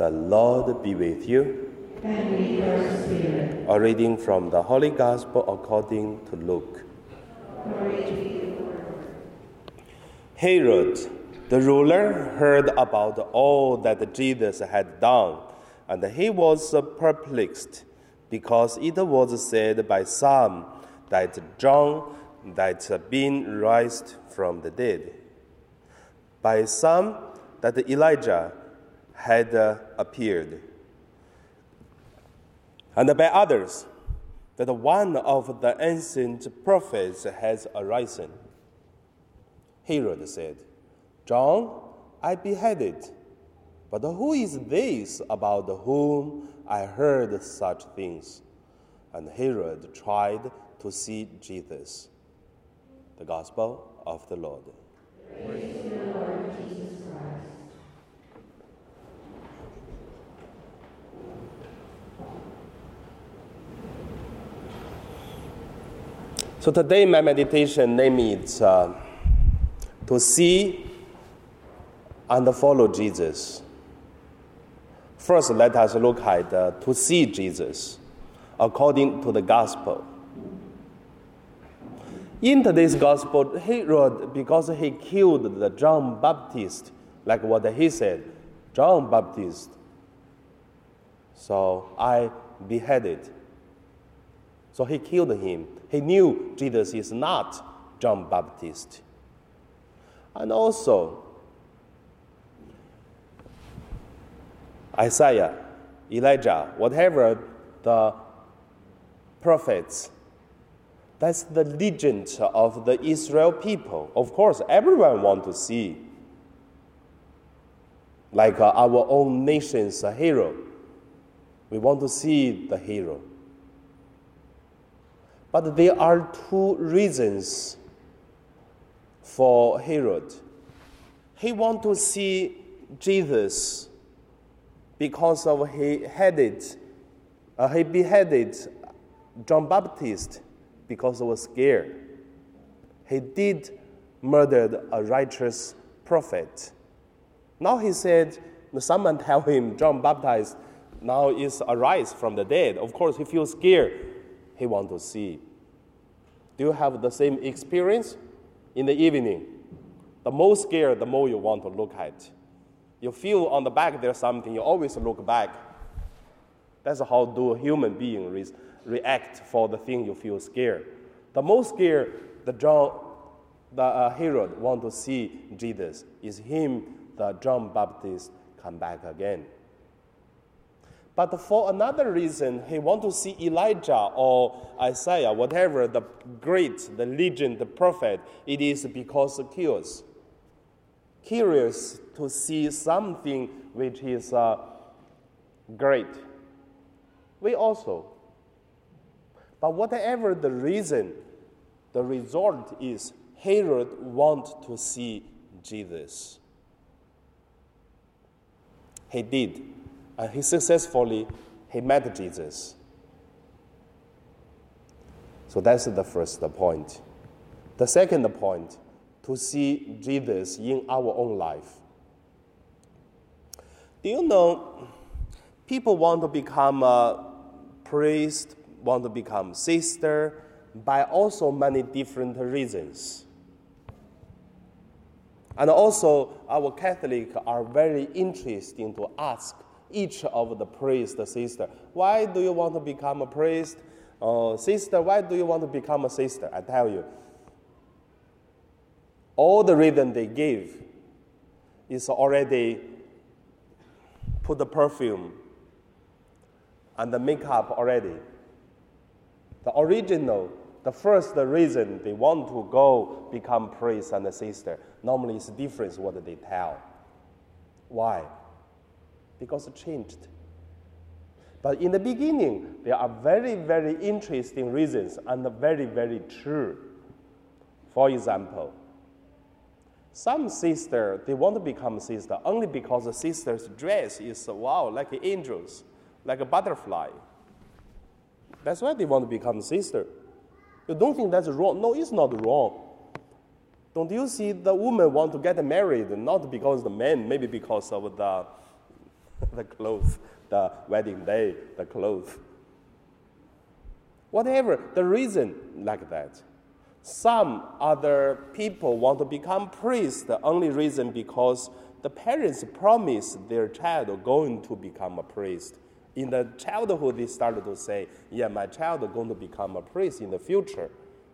The Lord be with you. And with your spirit. A reading from the Holy Gospel according to Luke. Glory to you, Lord. Herod, the ruler, heard about all that Jesus had done, and he was perplexed, because it was said by some that John that had been raised from the dead, by some that Elijah had uh, appeared, and by others that one of the ancient prophets has arisen. Herod said, John, I beheaded. But who is this about whom I heard such things? And Herod tried to see Jesus. The Gospel of the Lord. Praise to the Lord Jesus Christ. So today my meditation name is uh, to see and follow Jesus. First, let us look at uh, to see Jesus according to the gospel. In today's gospel, Herod, because he killed the John Baptist, like what he said, John Baptist. So I beheaded. So he killed him. He knew Jesus is not John Baptist. And also, Isaiah, Elijah, whatever the prophets, that's the legend of the Israel people. Of course, everyone want to see, like uh, our own nation's hero. We want to see the hero. But there are two reasons for Herod. He want to see Jesus because of he headed, uh, he beheaded John Baptist because he was scared. He did murdered a righteous prophet. Now he said, someone tell him John Baptist now is arise from the dead. Of course, he feels scared. He want to see. Do you have the same experience? In the evening, the more scared, the more you want to look at. You feel on the back there's something, you always look back. That's how do a human being re- react for the thing you feel scared. The most scared, the John, the uh, Herod want to see Jesus is him, the John Baptist, come back again. But for another reason, he want to see Elijah or Isaiah, whatever the great, the legend, the prophet. It is because curious, curious to see something which is uh, great. We also. But whatever the reason, the result is Herod want to see Jesus. He did and he successfully he met Jesus. So that's the first point. The second point, to see Jesus in our own life. Do you know people want to become a priest, want to become sister by also many different reasons. And also our Catholic are very interested to ask each of the priest, sister, why do you want to become a priest? Uh, sister, why do you want to become a sister? I tell you, all the reason they give is already put the perfume and the makeup already. The original, the first reason they want to go become priest and a sister, normally it's different what they tell. Why? Because it changed. But in the beginning, there are very, very interesting reasons and very, very true. For example, some sister they want to become sister only because the sister's dress is wow, like angels, like a butterfly. That's why they want to become sister. You don't think that's wrong? No, it's not wrong. Don't you see the woman want to get married not because the man, maybe because of the the clothes, the wedding day, the clothes. Whatever the reason like that. Some other people want to become priests. The only reason because the parents promise their child going to become a priest. In the childhood, they started to say, "Yeah, my child is going to become a priest in the future,"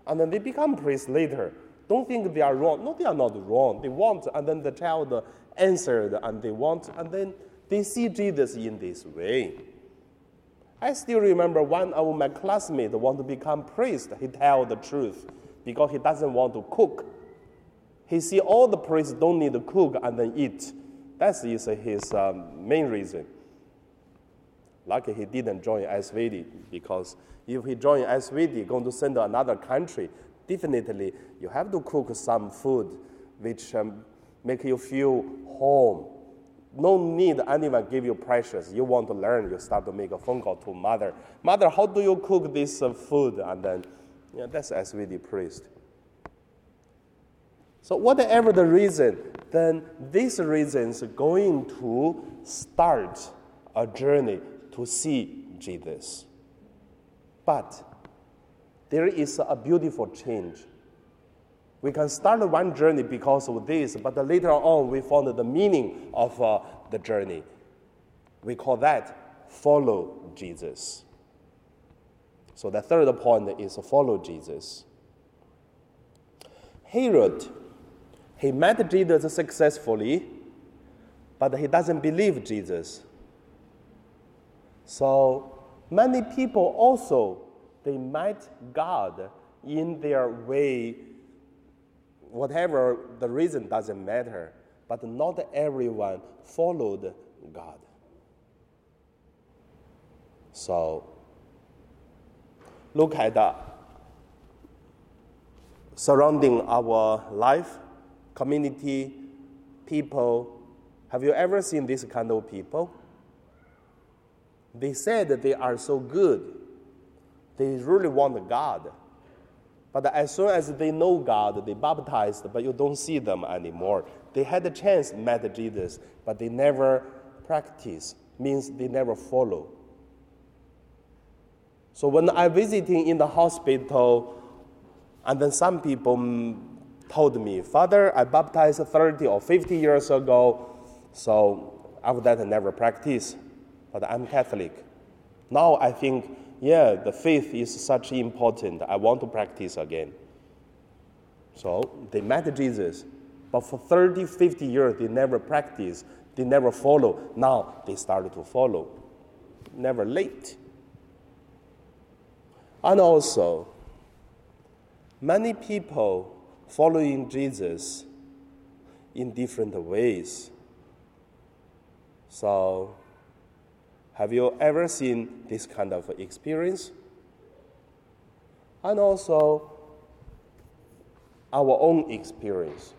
and then they become priests later. Don't think they are wrong. No, they are not wrong. They want, and then the child answered, and they want, and then they see Jesus in this way. I still remember one of my classmates want to become priest. He tell the truth because he doesn't want to cook. He see all the priests don't need to cook and then eat. That is his um, main reason. Lucky he didn't join SVD because if he joined SVD, going to send to another country, definitely you have to cook some food which um, make you feel home no need anyone give you pressures. You want to learn, you start to make a phone call to mother. Mother, how do you cook this uh, food? And then, yeah, that's SVD priest. So whatever the reason, then these reasons going to start a journey to see Jesus. But there is a beautiful change we can start one journey because of this, but later on we found the meaning of uh, the journey. We call that follow Jesus. So the third point is follow Jesus. Herod, he met Jesus successfully, but he doesn't believe Jesus. So many people also they met God in their way whatever the reason doesn't matter, but not everyone followed God. So, look at the surrounding our life, community, people. Have you ever seen this kind of people? They said they are so good. They really want God but as soon as they know God, they baptized, but you don't see them anymore. They had the chance met Jesus, but they never practice. Means they never follow. So when I visiting in the hospital, and then some people told me, Father, I baptized 30 or 50 years ago, so after that I never practice. But I'm Catholic. Now I think yeah, the faith is such important. I want to practice again. So they met Jesus, but for 30, 50 years, they never practiced, they never follow. Now they started to follow. Never late. And also, many people following Jesus in different ways. So have you ever seen this kind of experience? And also, our own experience.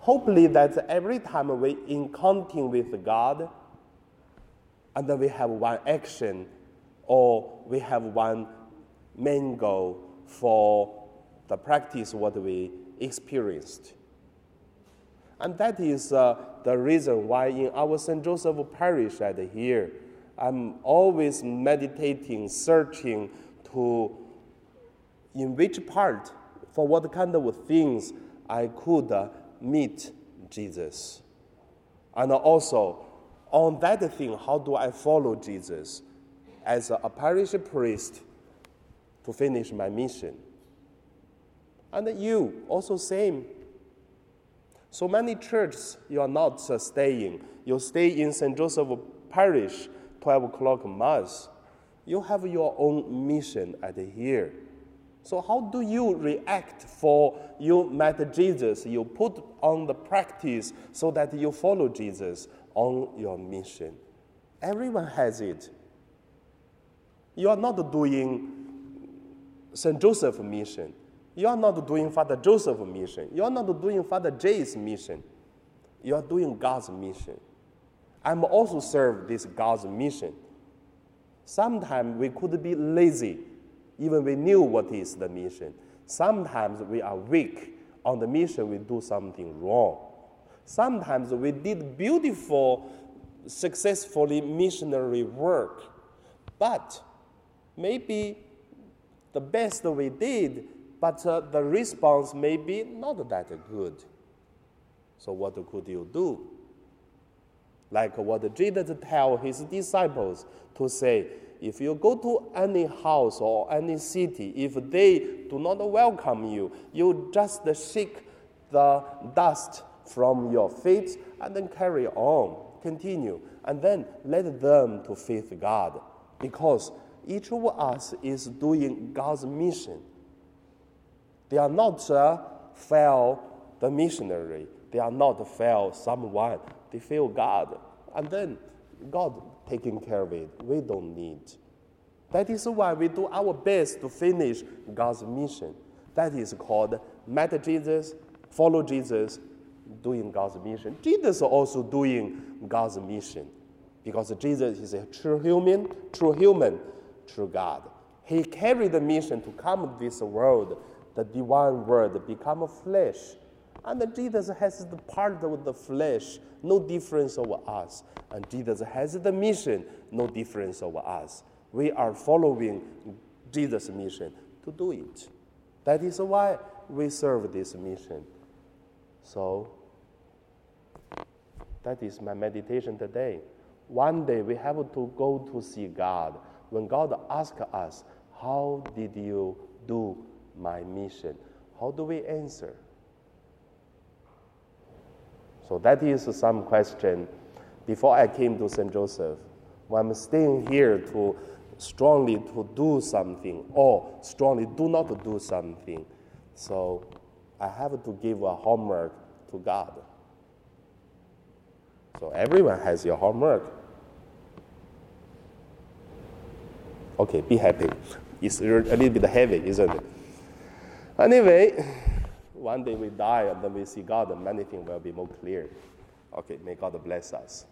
Hopefully, that every time we encounter with God, and then we have one action or we have one main goal for the practice what we experienced. And that is uh, the reason why in our St. Joseph parish at here, I'm always meditating, searching to in which part, for what kind of things I could uh, meet Jesus. And also, on that thing, how do I follow Jesus as a parish priest to finish my mission? And you, also same so many churches you are not staying. You stay in St. Joseph Parish, 12 o'clock Mass. You have your own mission at here. So how do you react for you met Jesus? You put on the practice so that you follow Jesus on your mission. Everyone has it. You are not doing St. Joseph mission. You are not doing Father Joseph's mission. You are not doing Father Jay's mission. You are doing God's mission. I'm also serve this God's mission. Sometimes we could be lazy, even we knew what is the mission. Sometimes we are weak on the mission, we do something wrong. Sometimes we did beautiful, successfully missionary work, but maybe the best we did, but uh, the response may be not that good. So what could you do? Like what Jesus tell his disciples to say, if you go to any house or any city, if they do not welcome you, you just shake the dust from your feet and then carry on, continue, and then let them to faith God, because each of us is doing God's mission. They are not uh, fail the missionary. They are not fail someone. They fail God. And then God taking care of it. We don't need. That is why we do our best to finish God's mission. That is called met Jesus, follow Jesus, doing God's mission. Jesus also doing God's mission because Jesus is a true human, true human, true God. He carried the mission to come to this world, the divine word become flesh. And Jesus has the part of the flesh, no difference over us. And Jesus has the mission, no difference over us. We are following Jesus' mission to do it. That is why we serve this mission. So, that is my meditation today. One day we have to go to see God. When God asks us, How did you do my mission? How do we answer? So that is some question. Before I came to St. Joseph, I'm staying here to strongly to do something or strongly do not do something. So I have to give a homework to God. So everyone has your homework. Okay, be happy. It's a little bit heavy, isn't it? Anyway, one day we die and then we see God and many things will be more clear. Okay, may God bless us.